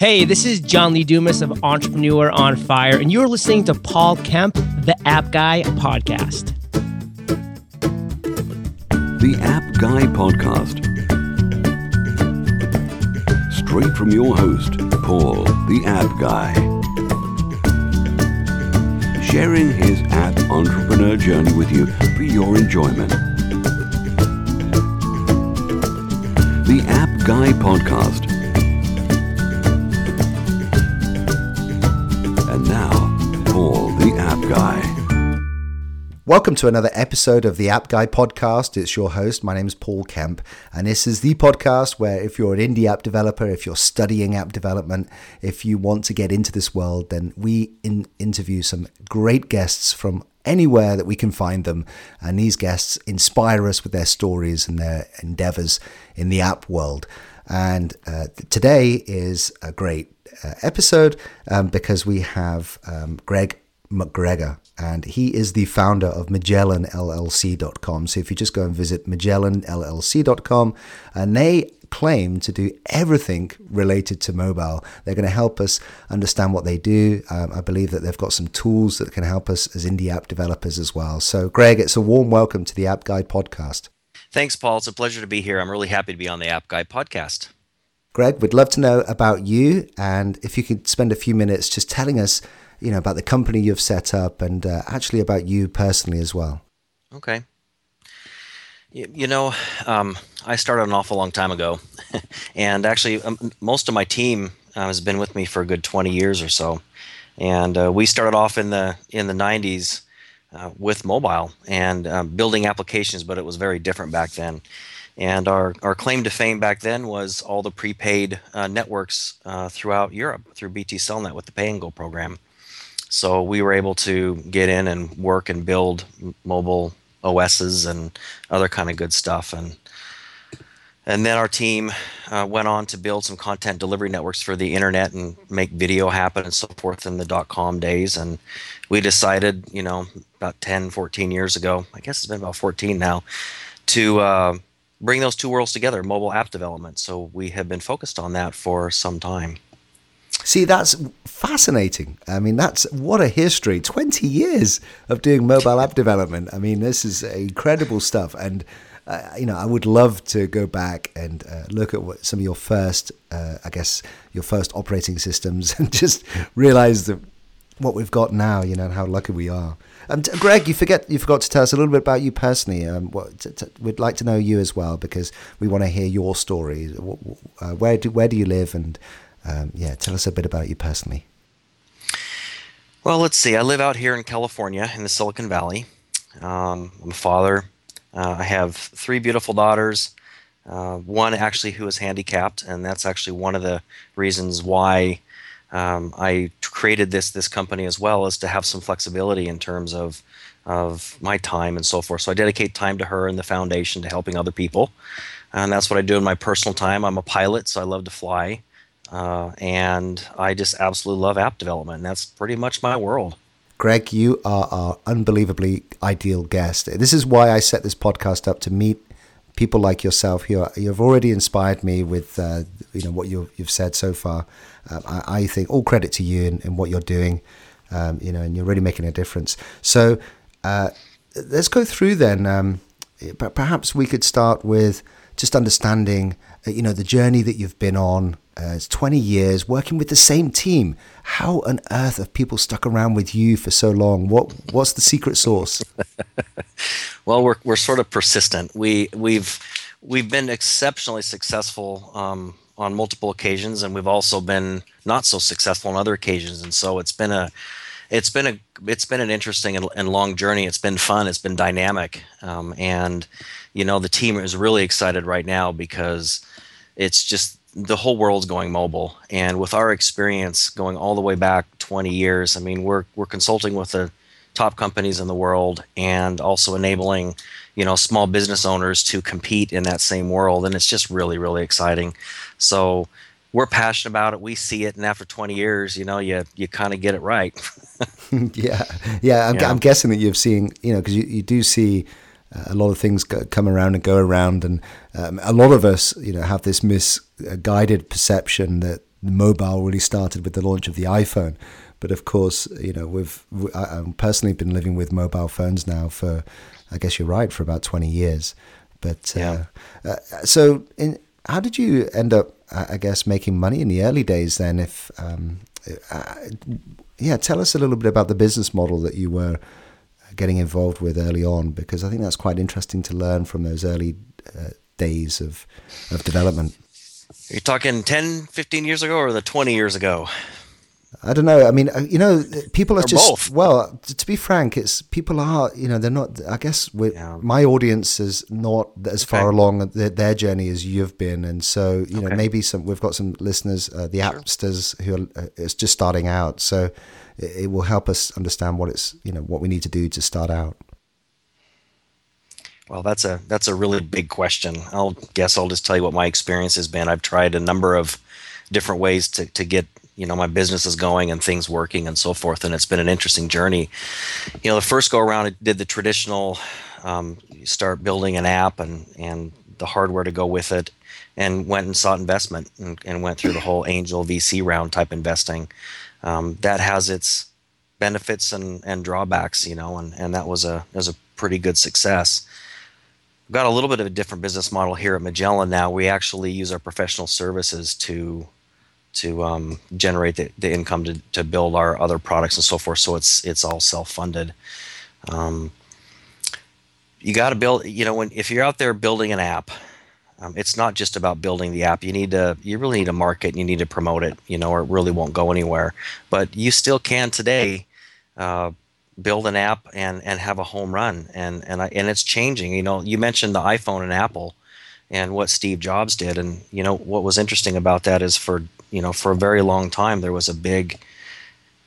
Hey, this is John Lee Dumas of Entrepreneur on Fire, and you're listening to Paul Kemp, the App Guy podcast. The App Guy podcast. Straight from your host, Paul, the App Guy. Sharing his app entrepreneur journey with you for your enjoyment. The App Guy podcast Guy. Welcome to another episode of the App Guy podcast. It's your host. My name is Paul Kemp, and this is the podcast where if you're an indie app developer, if you're studying app development, if you want to get into this world, then we in- interview some great guests from anywhere that we can find them. And these guests inspire us with their stories and their endeavors in the app world. And uh, today is a great uh, episode um, because we have um, Greg McGregor, and he is the founder of MagellanLLC.com. So if you just go and visit MagellanLLC.com, and they claim to do everything related to mobile. They're going to help us understand what they do. Um, I believe that they've got some tools that can help us as indie app developers as well. So, Greg, it's a warm welcome to the App Guy podcast. Thanks, Paul. It's a pleasure to be here. I'm really happy to be on the App Guy podcast. Greg, we'd love to know about you, and if you could spend a few minutes just telling us, you know, about the company you've set up, and uh, actually about you personally as well. Okay. You, know, um, I started an awful long time ago, and actually, um, most of my team uh, has been with me for a good 20 years or so. And uh, we started off in the in the 90s uh, with mobile and um, building applications, but it was very different back then. And our, our claim to fame back then was all the prepaid uh, networks uh, throughout Europe through BT Cellnet with the Pay and Go program. So we were able to get in and work and build mobile OSs and other kind of good stuff. And and then our team uh, went on to build some content delivery networks for the internet and make video happen and so forth in the dot com days. And we decided, you know, about 10, 14 years ago, I guess it's been about 14 now, to uh, bring those two worlds together mobile app development. So we have been focused on that for some time. See, that's fascinating. I mean, that's what a history 20 years of doing mobile app development. I mean, this is incredible stuff. And uh, you know, I would love to go back and uh, look at what some of your first, uh, I guess, your first operating systems, and just realize that what we've got now, you know, and how lucky we are. Um, Greg, you forget you forgot to tell us a little bit about you personally. Um, what, t- t- we'd like to know you as well because we want to hear your story. Uh, where do where do you live, and um, yeah, tell us a bit about you personally. Well, let's see. I live out here in California in the Silicon Valley. Um, I'm a father uh, I have three beautiful daughters. Uh, one actually who is handicapped, and that's actually one of the reasons why um, I created this this company as well, is to have some flexibility in terms of of my time and so forth. So I dedicate time to her and the foundation to helping other people, and that's what I do in my personal time. I'm a pilot, so I love to fly, uh, and I just absolutely love app development. And that's pretty much my world. Greg, you are our unbelievably ideal guest. This is why I set this podcast up to meet people like yourself who are, you've already inspired me with uh, you know what you have said so far. Um, I, I, think all credit to you and, what you're doing, um, you know, and you're really making a difference. So uh, let's go through then. Um, perhaps we could start with just understanding, uh, you know, the journey that you've been on uh, it's 20 years working with the same team. How on earth have people stuck around with you for so long? What What's the secret sauce? well, we're we're sort of persistent. We we've we've been exceptionally successful um, on multiple occasions, and we've also been not so successful on other occasions. And so it's been a it's been a it's been an interesting and, and long journey. It's been fun. It's been dynamic, um, and you know the team is really excited right now because it's just the whole world's going mobile and with our experience going all the way back 20 years i mean we're we're consulting with the top companies in the world and also enabling you know small business owners to compete in that same world and it's just really really exciting so we're passionate about it. We see it and after 20 years you know you you kind of get it right. Yeah. Yeah I'm, yeah. I'm, guessing that you've seen you know because you, you do see a lot of things go, come around and go around, and um, a lot of us, you know, have this misguided perception that mobile really started with the launch of the iPhone. But of course, you know, we've I've personally been living with mobile phones now for, I guess you're right, for about 20 years. But uh, uh, so, in, how did you end up, I guess, making money in the early days? Then, if um, uh, yeah, tell us a little bit about the business model that you were getting involved with early on, because I think that's quite interesting to learn from those early uh, days of of development. Are you talking 10, 15 years ago, or the 20 years ago? I don't know. I mean, uh, you know, people are or just both. well. To be frank, it's people are you know they're not. I guess Yeah. my audience is not as far along their, their journey as you've been, and so you know maybe some we've got some listeners, uh, the appsters who are uh, it's just starting out. So it, it will help us understand what it's you know what we need to do to start out. Well, that's a that's a really big question. I'll guess I'll just tell you what my experience has been. I've tried a number of different ways to, to get you know my business is going and things working and so forth, and it's been an interesting journey. You know, the first go around, I did the traditional, um, start building an app and and the hardware to go with it, and went and sought investment and, and went through the whole angel VC round type investing. Um, that has its benefits and, and drawbacks, you know, and, and that was a was a pretty good success. We've got a little bit of a different business model here at Magellan now. We actually use our professional services to to um, generate the, the income to, to build our other products and so forth. So it's it's all self funded. Um, you got to build. You know, when if you're out there building an app, um, it's not just about building the app. You need to you really need to market. and You need to promote it. You know, or it really won't go anywhere. But you still can today. Uh, build an app and and have a home run and and I, and it's changing you know you mentioned the iphone and apple and what steve jobs did and you know what was interesting about that is for you know for a very long time there was a big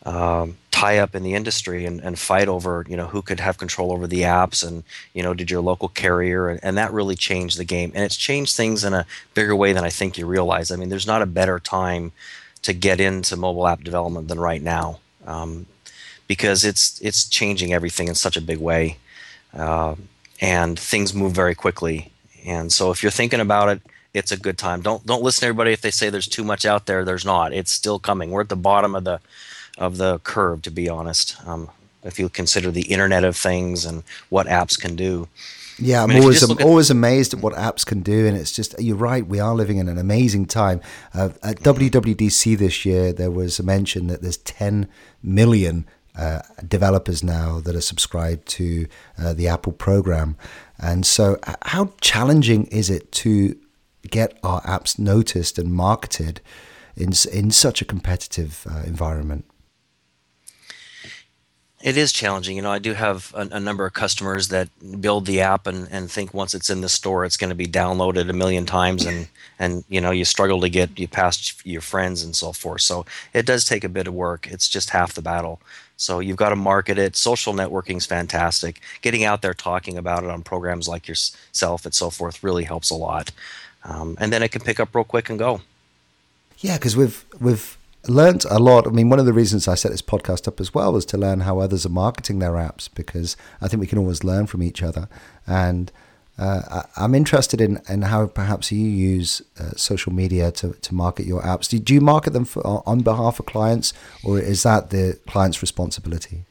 um, tie up in the industry and, and fight over you know who could have control over the apps and you know did your local carrier and, and that really changed the game and it's changed things in a bigger way than i think you realize i mean there's not a better time to get into mobile app development than right now um, because it's it's changing everything in such a big way, uh, and things move very quickly. And so, if you're thinking about it, it's a good time. Don't don't listen to everybody if they say there's too much out there. There's not. It's still coming. We're at the bottom of the of the curve, to be honest. Um, if you consider the Internet of Things and what apps can do. Yeah, I'm mean, always I'm always amazed at what apps can do, and it's just you're right. We are living in an amazing time. Uh, at WWDC this year, there was a mention that there's 10 million uh, developers now that are subscribed to uh, the Apple program, and so how challenging is it to get our apps noticed and marketed in in such a competitive uh, environment? It is challenging. You know, I do have a, a number of customers that build the app and, and think once it's in the store, it's going to be downloaded a million times, and and you know you struggle to get you past your friends and so forth. So it does take a bit of work. It's just half the battle. So you've got to market it. Social networking is fantastic. Getting out there talking about it on programs like yourself and so forth really helps a lot. Um, and then it can pick up real quick and go. Yeah, because we've we've learned a lot. I mean, one of the reasons I set this podcast up as well was to learn how others are marketing their apps because I think we can always learn from each other. And uh, I, I'm interested in, in how perhaps you use uh, social media to, to market your apps. Do, do you market them for, on behalf of clients, or is that the client's responsibility?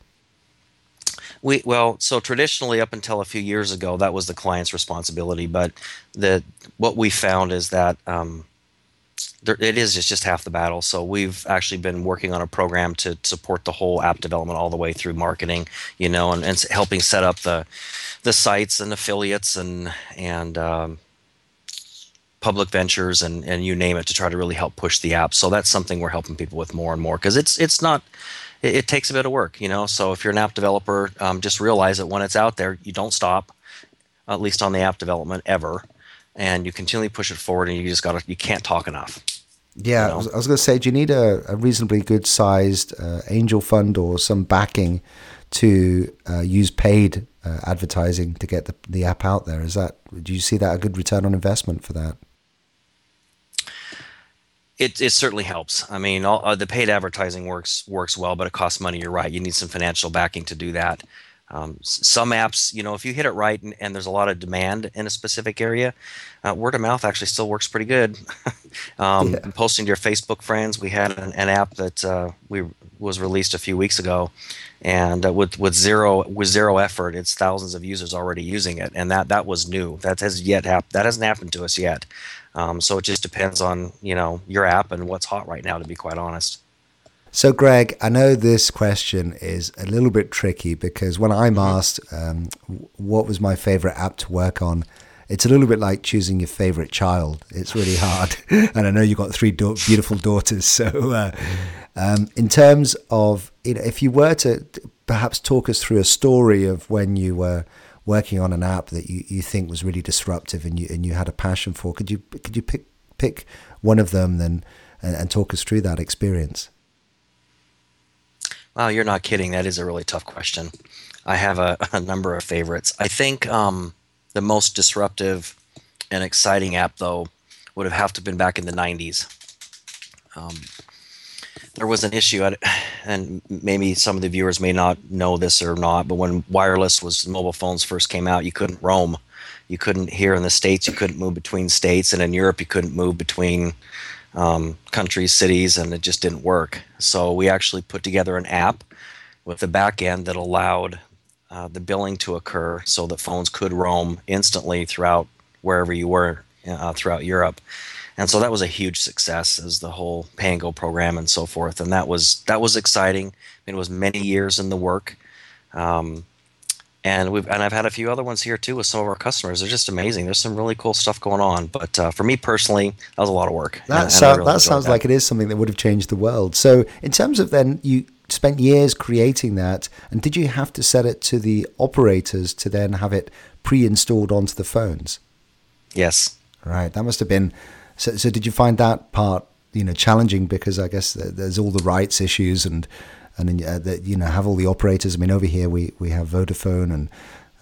We well, so traditionally, up until a few years ago, that was the client's responsibility. But the what we found is that um, there, it is just, just half the battle. So we've actually been working on a program to support the whole app development all the way through marketing, you know, and, and helping set up the the sites and affiliates and and um, public ventures and and you name it to try to really help push the app. So that's something we're helping people with more and more because it's it's not it, it takes a bit of work, you know. So if you're an app developer, um, just realize that when it's out there, you don't stop, at least on the app development ever, and you continually push it forward. And you just gotta you can't talk enough. Yeah, know? I was, I was going to say, do you need a, a reasonably good sized uh, angel fund or some backing to uh, use paid uh, advertising to get the, the app out there? Is that do you see that a good return on investment for that? It, it certainly helps. I mean, all, uh, the paid advertising works works well, but it costs money. You're right. You need some financial backing to do that. Um, some apps, you know, if you hit it right and, and, there's a lot of demand in a specific area, uh, word of mouth actually still works pretty good. um, yeah. Posting to your Facebook friends, we had an, an app that uh, we was released a few weeks ago, and uh, with with zero with zero effort, it's thousands of users already using it, and that that was new. That has yet hap- that hasn't happened to us yet. Um, so it just depends on you know your app and what's hot right now. To be quite honest. So, Greg, I know this question is a little bit tricky because when I'm mm-hmm. asked um, what was my favorite app to work on, it's a little bit like choosing your favorite child. It's really hard. and I know you've got three do- beautiful daughters. So, uh, um, in terms of, you know, if you were to perhaps talk us through a story of when you were working on an app that you, you think was really disruptive and you and you had a passion for, could you could you pick pick one of them then and, and talk us through that experience? Wow, you're not kidding. That is a really tough question. I have a, a number of favorites. I think um, the most disruptive and exciting app, though, would have have to been back in the 90s. Um, there was an issue, and maybe some of the viewers may not know this or not, but when wireless was mobile phones first came out, you couldn't roam. You couldn't here in the states, you couldn't move between states, and in Europe, you couldn't move between um, countries, cities, and it just didn't work. So we actually put together an app with a back end that allowed uh, the billing to occur so that phones could roam instantly throughout wherever you were uh, throughout Europe. And so that was a huge success as the whole pay and go program and so forth. And that was that was exciting. I mean, it was many years in the work. Um, and we've and I've had a few other ones here too with some of our customers. They're just amazing. There's some really cool stuff going on. But uh, for me personally, that was a lot of work. That, and, so, and really that sounds that. like it is something that would have changed the world. So in terms of then you spent years creating that, and did you have to set it to the operators to then have it pre-installed onto the phones? Yes. Right. That must have been. So, so did you find that part you know challenging because I guess there's all the rights issues and and uh, that you know have all the operators. I mean, over here we we have Vodafone and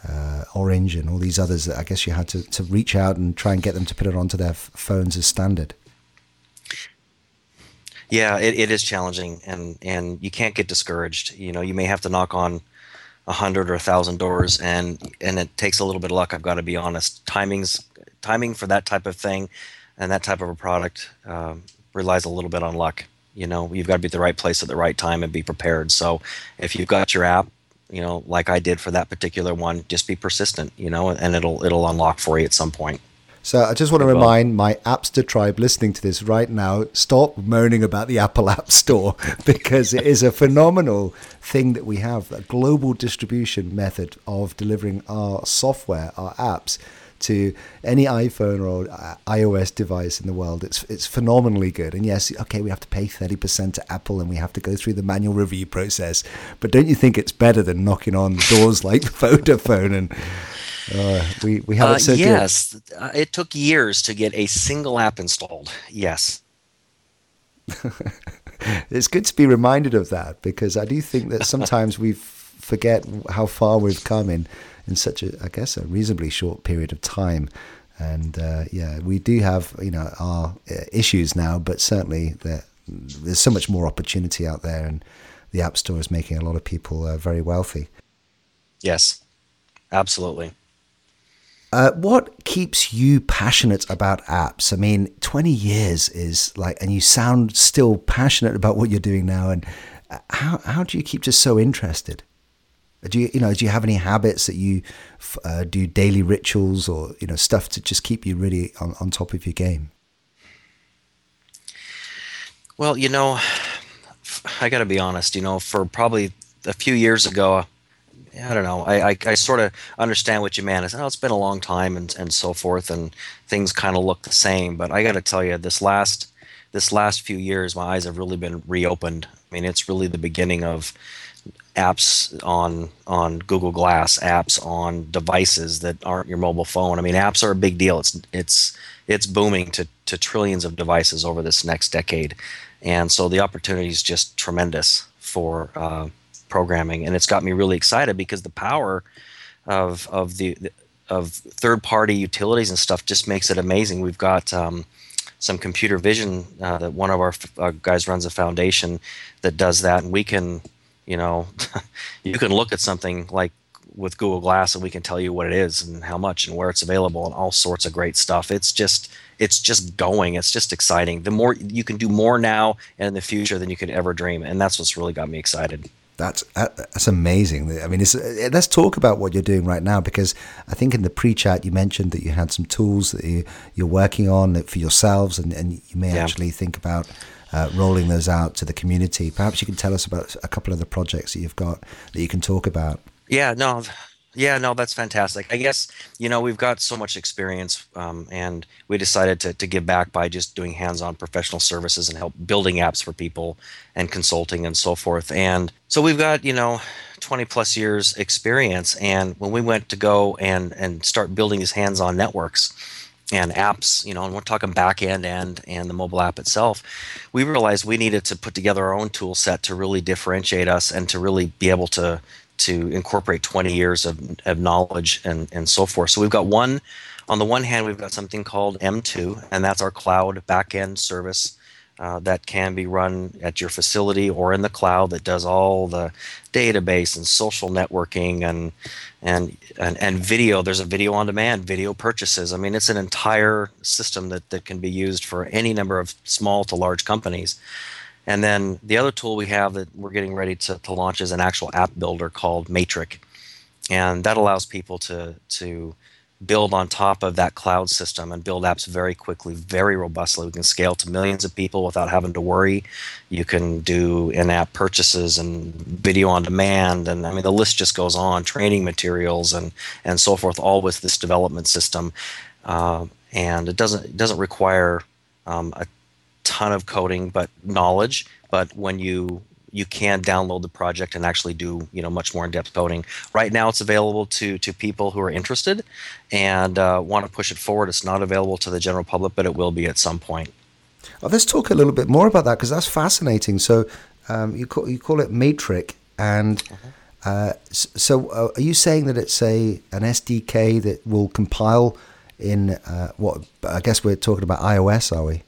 uh, Orange and all these others that I guess you had to, to reach out and try and get them to put it onto their f- phones as standard. Yeah, it, it is challenging, and and you can't get discouraged. You know, you may have to knock on a hundred or a thousand doors, and and it takes a little bit of luck. I've got to be honest. Timing's timing for that type of thing, and that type of a product um, relies a little bit on luck. You know you've got to be at the right place at the right time and be prepared. So if you've got your app you know like i did for that particular one just be persistent you know and it'll it'll unlock for you at some point. So I just want to remind my Appster tribe listening to this right now, stop moaning about the Apple App Store because it is a phenomenal thing that we have, a global distribution method of delivering our software, our apps to any iPhone or uh, iOS device in the world. It's it's phenomenally good. And yes, okay, we have to pay thirty percent to Apple, and we have to go through the manual review process. But don't you think it's better than knocking on doors like Vodafone and uh, we we have uh, it so yes, uh, it took years to get a single app installed. Yes. it's good to be reminded of that because I do think that sometimes we forget how far we've come in in such a, I guess, a reasonably short period of time. And uh, yeah, we do have you know our uh, issues now, but certainly there, there's so much more opportunity out there, and the App Store is making a lot of people uh, very wealthy. Yes, absolutely. Uh, what keeps you passionate about apps? I mean, 20 years is like, and you sound still passionate about what you're doing now. And uh, how, how do you keep just so interested? Do you, you know, do you have any habits that you uh, do daily rituals or, you know, stuff to just keep you really on, on top of your game? Well, you know, I got to be honest, you know, for probably a few years ago, I don't know. I, I, I sort of understand what you mean. Oh, it's been a long time and, and so forth, and things kind of look the same. But I got to tell you, this last this last few years, my eyes have really been reopened. I mean, it's really the beginning of apps on on Google Glass, apps on devices that aren't your mobile phone. I mean, apps are a big deal. It's it's it's booming to to trillions of devices over this next decade, and so the opportunity is just tremendous for uh, programming, and it's got me really excited because the power of of the of third party utilities and stuff just makes it amazing. We've got um, some computer vision uh, that one of our uh, guys runs a foundation that does that, and we can you know you can look at something like with Google Glass, and we can tell you what it is and how much and where it's available and all sorts of great stuff. It's just it's just going. It's just exciting. The more you can do more now and in the future than you could ever dream, and that's what's really got me excited. That's that's amazing. I mean, let's talk about what you're doing right now because I think in the pre-chat you mentioned that you had some tools that you, you're working on for yourselves, and, and you may yeah. actually think about uh, rolling those out to the community. Perhaps you can tell us about a couple of the projects that you've got that you can talk about. Yeah, no, yeah, no, that's fantastic. I guess you know we've got so much experience, um, and we decided to to give back by just doing hands-on professional services and help building apps for people and consulting and so forth. And so we've got you know 20 plus years experience. And when we went to go and and start building these hands-on networks and apps, you know, and we're talking back end and and the mobile app itself, we realized we needed to put together our own tool set to really differentiate us and to really be able to to incorporate 20 years of, of knowledge and, and so forth. So we've got one, on the one hand, we've got something called M2, and that's our cloud backend service uh, that can be run at your facility or in the cloud that does all the database and social networking and, and and and video. There's a video on demand, video purchases. I mean, it's an entire system that, that can be used for any number of small to large companies. And then the other tool we have that we're getting ready to, to launch is an actual app builder called Matrix. And that allows people to, to build on top of that cloud system and build apps very quickly, very robustly. We can scale to millions of people without having to worry. You can do in app purchases and video on demand. And I mean, the list just goes on training materials and, and so forth, all with this development system. Uh, and it doesn't, it doesn't require um, a ton of coding, but knowledge. But when you you can download the project and actually do you know much more in-depth coding. Right now, it's available to to people who are interested and uh, want to push it forward. It's not available to the general public, but it will be at some point. Well, let's talk a little bit more about that because that's fascinating. So um, you call you call it Matrix, and uh-huh. uh, so uh, are you saying that it's a an SDK that will compile in uh, what I guess we're talking about iOS, are we?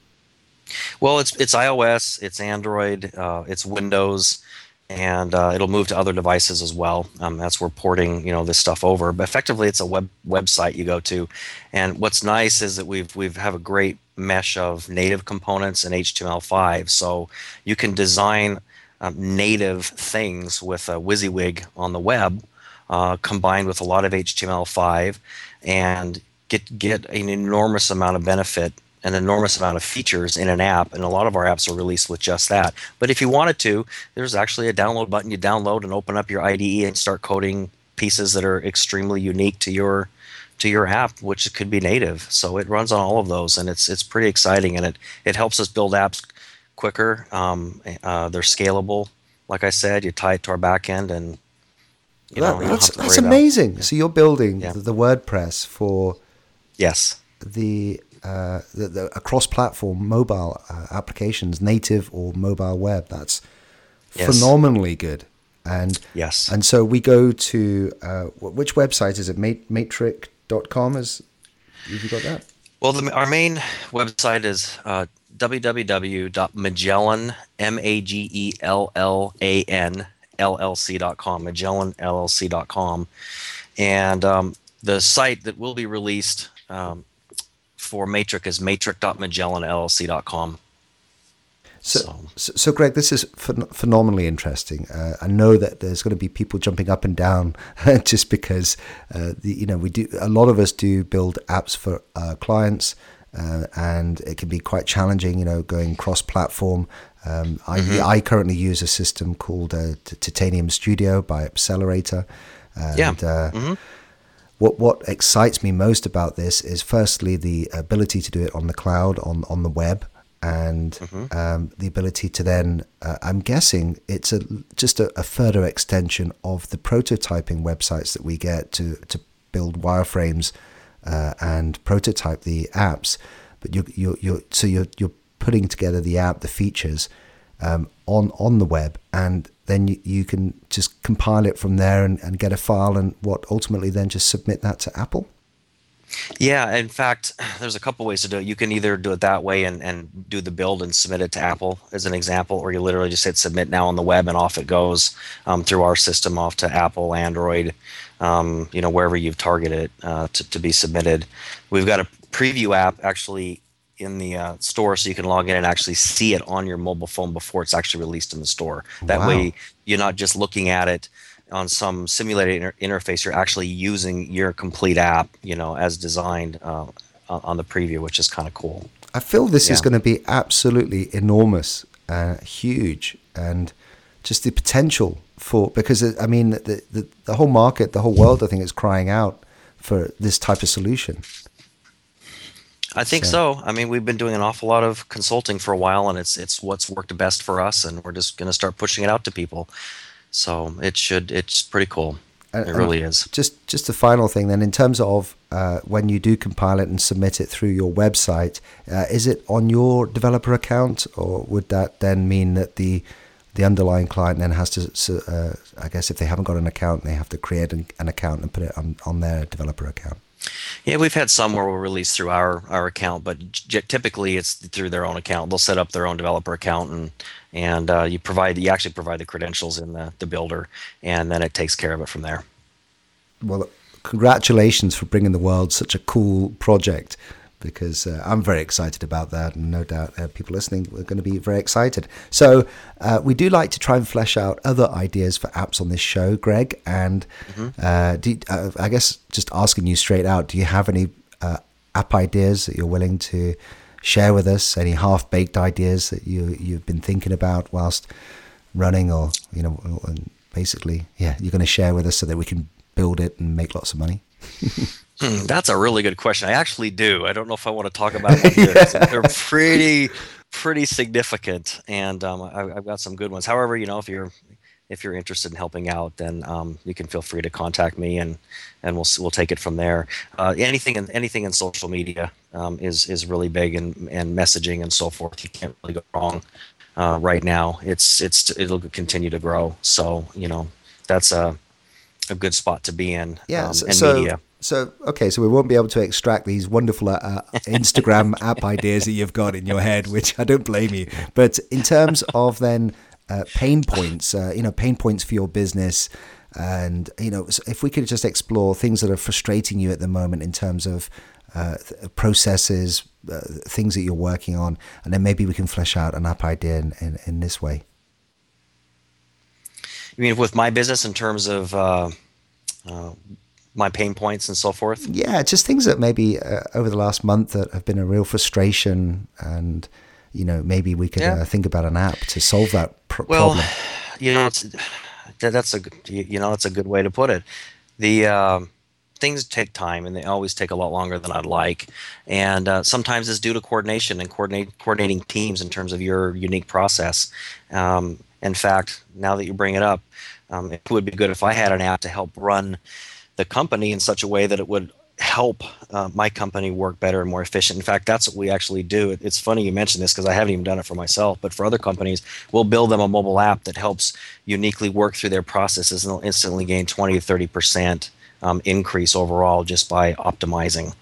Well, it's it's iOS, it's Android, uh, it's Windows, and uh, it'll move to other devices as well. Um, that's where porting you know this stuff over. But effectively, it's a web website you go to, and what's nice is that we've we've have a great mesh of native components and HTML5, so you can design um, native things with a WYSIWYG on the web, uh, combined with a lot of HTML5, and get get an enormous amount of benefit an enormous amount of features in an app, and a lot of our apps are released with just that. But if you wanted to, there's actually a download button. You download and open up your IDE and start coding pieces that are extremely unique to your to your app, which could be native. So it runs on all of those, and it's it's pretty exciting, and it it helps us build apps quicker. Um, uh, they're scalable. Like I said, you tie it to our backend, and you know, that's that's amazing. About. So you're building yeah. the WordPress for yes the uh, the, the, a cross-platform mobile uh, applications, native or mobile web. That's yes. phenomenally good. And yes, and so we go to uh, which website is it? Matric.com is have you got that? Well, the, our main website is uh, www.magellan m a g e l l a n llc.com magellanllc.com and um, the site that will be released um, for Matrix is matrix.magellanllc.com. So, so, so, Greg, this is ph- phenomenally interesting. Uh, I know that there's going to be people jumping up and down just because, uh, the, you know, we do a lot of us do build apps for uh, clients, uh, and it can be quite challenging. You know, going cross-platform. Um, I, mm-hmm. I currently use a system called uh, Titanium Studio by Appcelerator. And, yeah. Uh, mm-hmm what what excites me most about this is firstly the ability to do it on the cloud on on the web and mm-hmm. um, the ability to then uh, I'm guessing it's a just a, a, further extension of the prototyping websites that we get to to build wireframes uh, and prototype the apps but you you you so you're you're putting together the app the features um, on on the web and then you, you can just compile it from there and, and get a file and what ultimately then just submit that to Apple? Yeah, in fact, there's a couple ways to do it. You can either do it that way and, and do the build and submit it to Apple as an example, or you literally just hit submit now on the web and off it goes um, through our system off to Apple, Android, um, you know, wherever you've targeted uh, to, to be submitted. We've got a preview app actually in the uh, store so you can log in and actually see it on your mobile phone before it's actually released in the store. That Wow. way, you're not just looking at it on some simulated inter- interface. You're actually using your complete app, you know, as designed uh, on the preview, which is kind of cool. I feel this is going to be absolutely enormous, uh, huge, and just the potential for because uh, I mean the, the the whole market, the whole world, I think is crying out for this type of solution. I think So- so. I mean, we've been doing an awful lot of consulting for a while, and it's it's what's worked best for us, and we're just going to start pushing it out to people. So it should. It's pretty cool. It and really is. Just just a final thing then, in terms of uh, when you do compile it and submit it through your website, uh, is it on your developer account, or would that then mean that the the underlying client then has to, uh, I guess, if they haven't got an account, they have to create an, an account and put it on, on their developer account. Yeah, we've had some where we'll release through our our account, but j- typically it's through their own account. They'll set up their own developer account, and and uh, you provide you actually provide the credentials in the the builder, and then it takes care of it from there. Well, congratulations for bringing the world such a cool project because uh, I'm very excited about that, and no doubt uh, people listening are going to be very excited. So, uh, we do like to try and flesh out other ideas for apps on this show, Greg. And uh, do you- uh, I guess just asking you straight out, do you have any uh, app ideas that you're willing to share with us? Any half baked ideas that you you've been thinking about whilst running, or you know, basically, yeah, you're going to share with us so that we can build it and make lots of money. Hmm, That's a really good question. I actually do. I don't know if I want to talk about them here. 'cause They're pretty, pretty significant, and um, I, I've got some good ones. However, you know, if you're if you're interested in helping out, then um, you can feel free to contact me, and and we'll we'll take it from there. Uh, anything in anything in social media um, is is really big, and and messaging and so forth. You can't really go wrong. Uh, right now, it's it's it'll continue to grow. So you know, that's a a good spot to be in. Yeah. um, so, media. So, okay, so we won't be able to extract these wonderful uh, uh, Instagram app ideas that you've got in your head, which I don't blame you. But in terms of then uh, pain points, uh, you know, pain points for your business, and you know, if we could just explore things that are frustrating you at the moment in terms of uh, processes, uh, things that you're working on, and then maybe we can flesh out an app idea in, in, in this way. You mean with my business in terms of uh, uh, my pain points and so forth? Yeah, just things that maybe uh, over the last month that have been a real frustration, and you know maybe we could Yeah. uh, think about an app to solve that pr- Well, problem. you know, it's, that's a good- you know that's a good way to put it. The um things take time, and they always take a lot longer than I'd like. And uh, sometimes it's due to coordination and coordinate coordinating teams in terms of your unique process. Um, in fact, now that you bring it up, um, it would be good if I had an app to help run the company in such a way that it would help uh, my company work better and more efficient. In fact, that's what we actually do. It, it's funny you mentioned this because I haven't even done it for myself, but for other companies, we'll build them a mobile app that helps uniquely work through their processes and they'll instantly gain 20 to 30 percent um, increase overall just by optimizing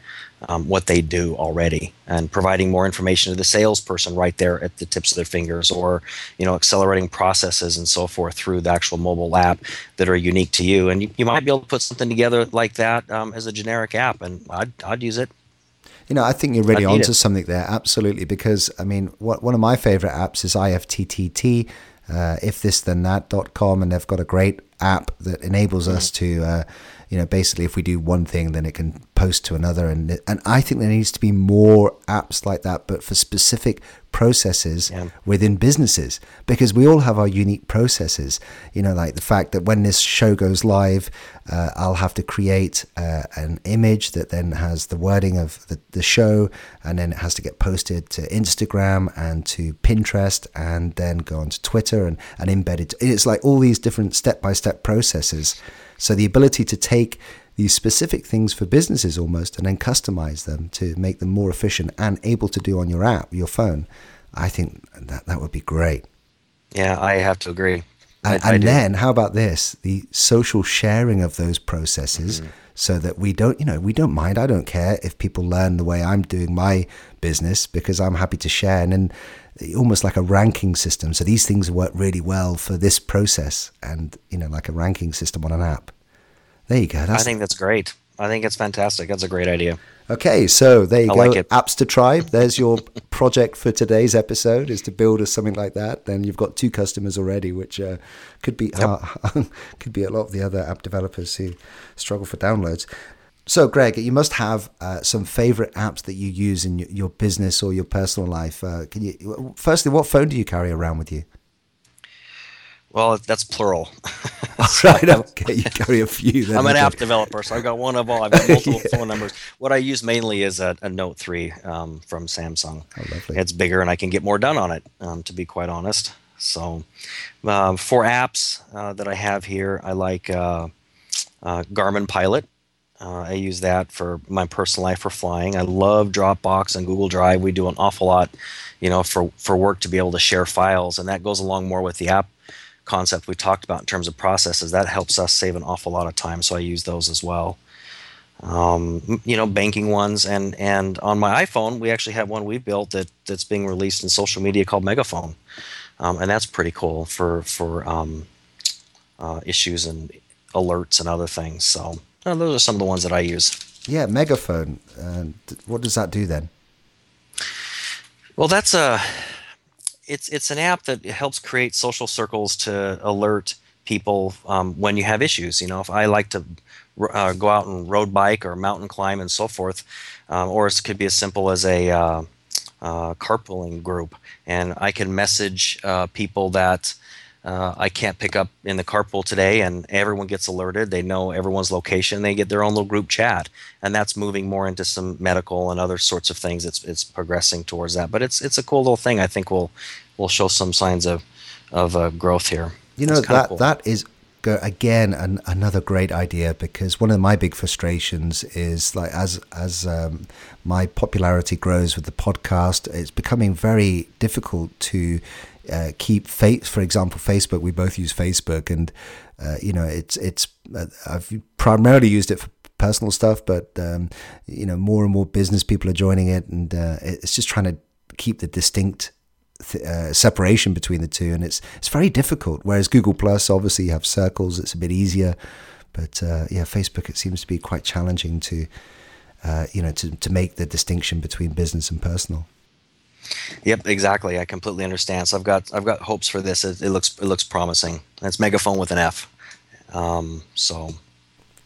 um, what they do already and providing more information to the salesperson right there at the tips of their fingers or you know accelerating processes and so forth through the actual mobile app that are unique to you and you, you might be able to put something together like that um, as a generic app and I'd, I'd use it You know, I think you're really onto it. something there, absolutely. Because I mean, what, one of my favorite apps is IFTTT, uh, if this then that.com, and they've got a great app that enables us to, uh, you know, basically if we do one thing, then it can post to another, and and I think there needs to be more apps like that, but for specific processes Yeah. within businesses because we all have our unique processes. You know, like the fact that when this show goes live, uh, I'll have to create uh, an image that then has the wording of the, the show, and then it has to get posted to Instagram and to Pinterest, and then go onto Twitter and, and embedded. It's like all these different step by step processes. So the ability to take these specific things for businesses almost and then customize them to make them more efficient and able to do on your app, your phone, I think that that would be great. yeah I have to agree And, I and then, how about this? The social sharing of those processes, Mm-hmm. so that we don't, you know, we don't mind. I don't care if people learn the way I'm doing my business because I'm happy to share. And then, almost like a ranking system. So these things work really well for this process, and you know, like a ranking system on an app. There you go. I think that's great. I think it's fantastic. That's a great idea. Okay, so there you I go. like it. Appster Tribe. There's your project for today's episode is to build us something like that. Then you've got two customers already, which uh, could be uh, could be a lot of the other app developers who struggle for downloads. So, Greg, you must have uh, some favorite apps that you use in your, your business or your personal life. Uh, can you? Firstly, what phone do you carry around with you? Well, that's plural. right. Okay, you carry a few. Then. I'm an okay. app developer, so I've got one of all. I've got multiple phone numbers. What I use mainly is a, a Note 3 um, from Samsung. Oh, lovely. It's bigger, and I can get more done on it, um, to be quite honest. So, um, for apps uh, that I have here, I like uh, uh, Garmin Pilot. Uh, I use that for my personal life for flying. I love Dropbox and Google Drive. We do an awful lot, you know, for for work to be able to share files, and that goes along more with the app concept we talked about in terms of processes. That helps us save an awful lot of time. So I use those as well. Um, you know, banking ones, and and on my iPhone, we actually have one we built that that's being released in social media called Megaphone, um, and that's pretty cool for for um, uh, issues and alerts and other things. So uh, those are some of the ones that I use. Yeah, Megaphone. And what does that do then? Well, that's a it's it's an app that helps create social circles to alert people um, when you have issues. You know, if I like to uh, go out and road bike or mountain climb and so forth, um, or it could be as simple as a uh, uh, carpooling group, and I can message uh, people that. Uh, I can't pick up in the carpool today, and everyone gets alerted. They know everyone's location. They get their own little group chat, and that's moving more into some medical and other sorts of things. It's it's progressing towards that, but it's it's a cool little thing. I think will will show some signs of of uh, growth here. You know that cool. that is again an, another great idea because one of my big frustrations is like as as um, my popularity grows with the podcast, it's becoming very difficult to uh, keep faith. For example, Facebook. We both use Facebook, and uh, you know it's it's uh, I've primarily used it for personal stuff, but um, you know more and more business people are joining it, and uh, it's just trying to keep the distinct uh, separation between the two, and it's it's very difficult. Whereas Google Plus, obviously, you have circles; it's a bit easier. But uh, yeah, Facebook, it seems to be quite challenging to you know to to make the distinction between business and personal. Yep, exactly. I completely understand. So I've got I've got hopes for this. It, it looks it looks promising. It's megaphone with an F. Um, so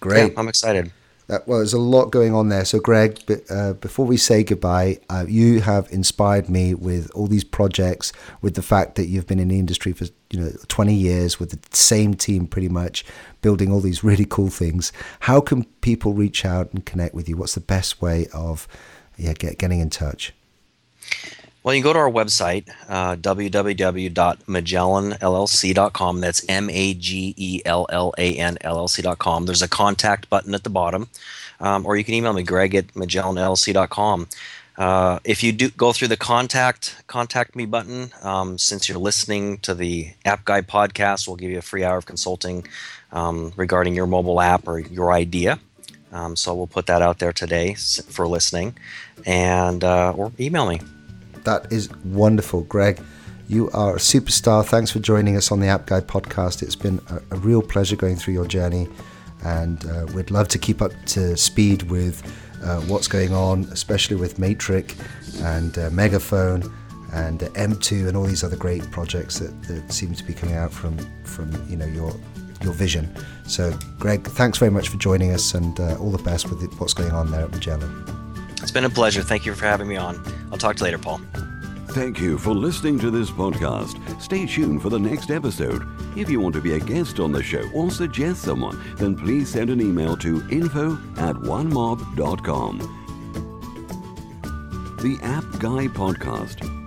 Great. yeah, I'm excited. That, well, there's a lot going on there. So, Greg, b- uh, before we say goodbye, uh, you have inspired me with all these projects, with the fact that you've been in the industry for you know 20 years with the same team, pretty much building all these really cool things. How can people reach out and connect with you? What's the best way of yeah get, getting in touch? Well, you can go to our website, uh, www.magellanllc.com. That's M A G E L L A N LLC.com. There's a contact button at the bottom, um, or you can email me, greg at magellanllc.com. Uh, if you do go through the contact contact me button, um, since you're listening to the App Guy podcast, we'll give you a free hour of consulting um, regarding your mobile app or your idea. Um, so we'll put that out there today for listening, and uh, or email me. That is wonderful, Greg. You are a superstar. Thanks for joining us on the App Guy podcast. It's been a, a real pleasure going through your journey, and uh, we'd love to keep up to speed with uh, what's going on, especially with Matrix and uh, Megaphone and uh, M2 and all these other great projects that, that seem to be coming out from from you know your your vision. So, Greg, thanks very much for joining us, and uh, all the best with what's going on there at Magellan. It's been a pleasure. Thank you for having me on. I'll talk to you later, Paul. Thank you for listening to this podcast. Stay tuned for the next episode. If you want to be a guest on the show or suggest someone, then please send an email to info at onemob.com. The App Guy Podcast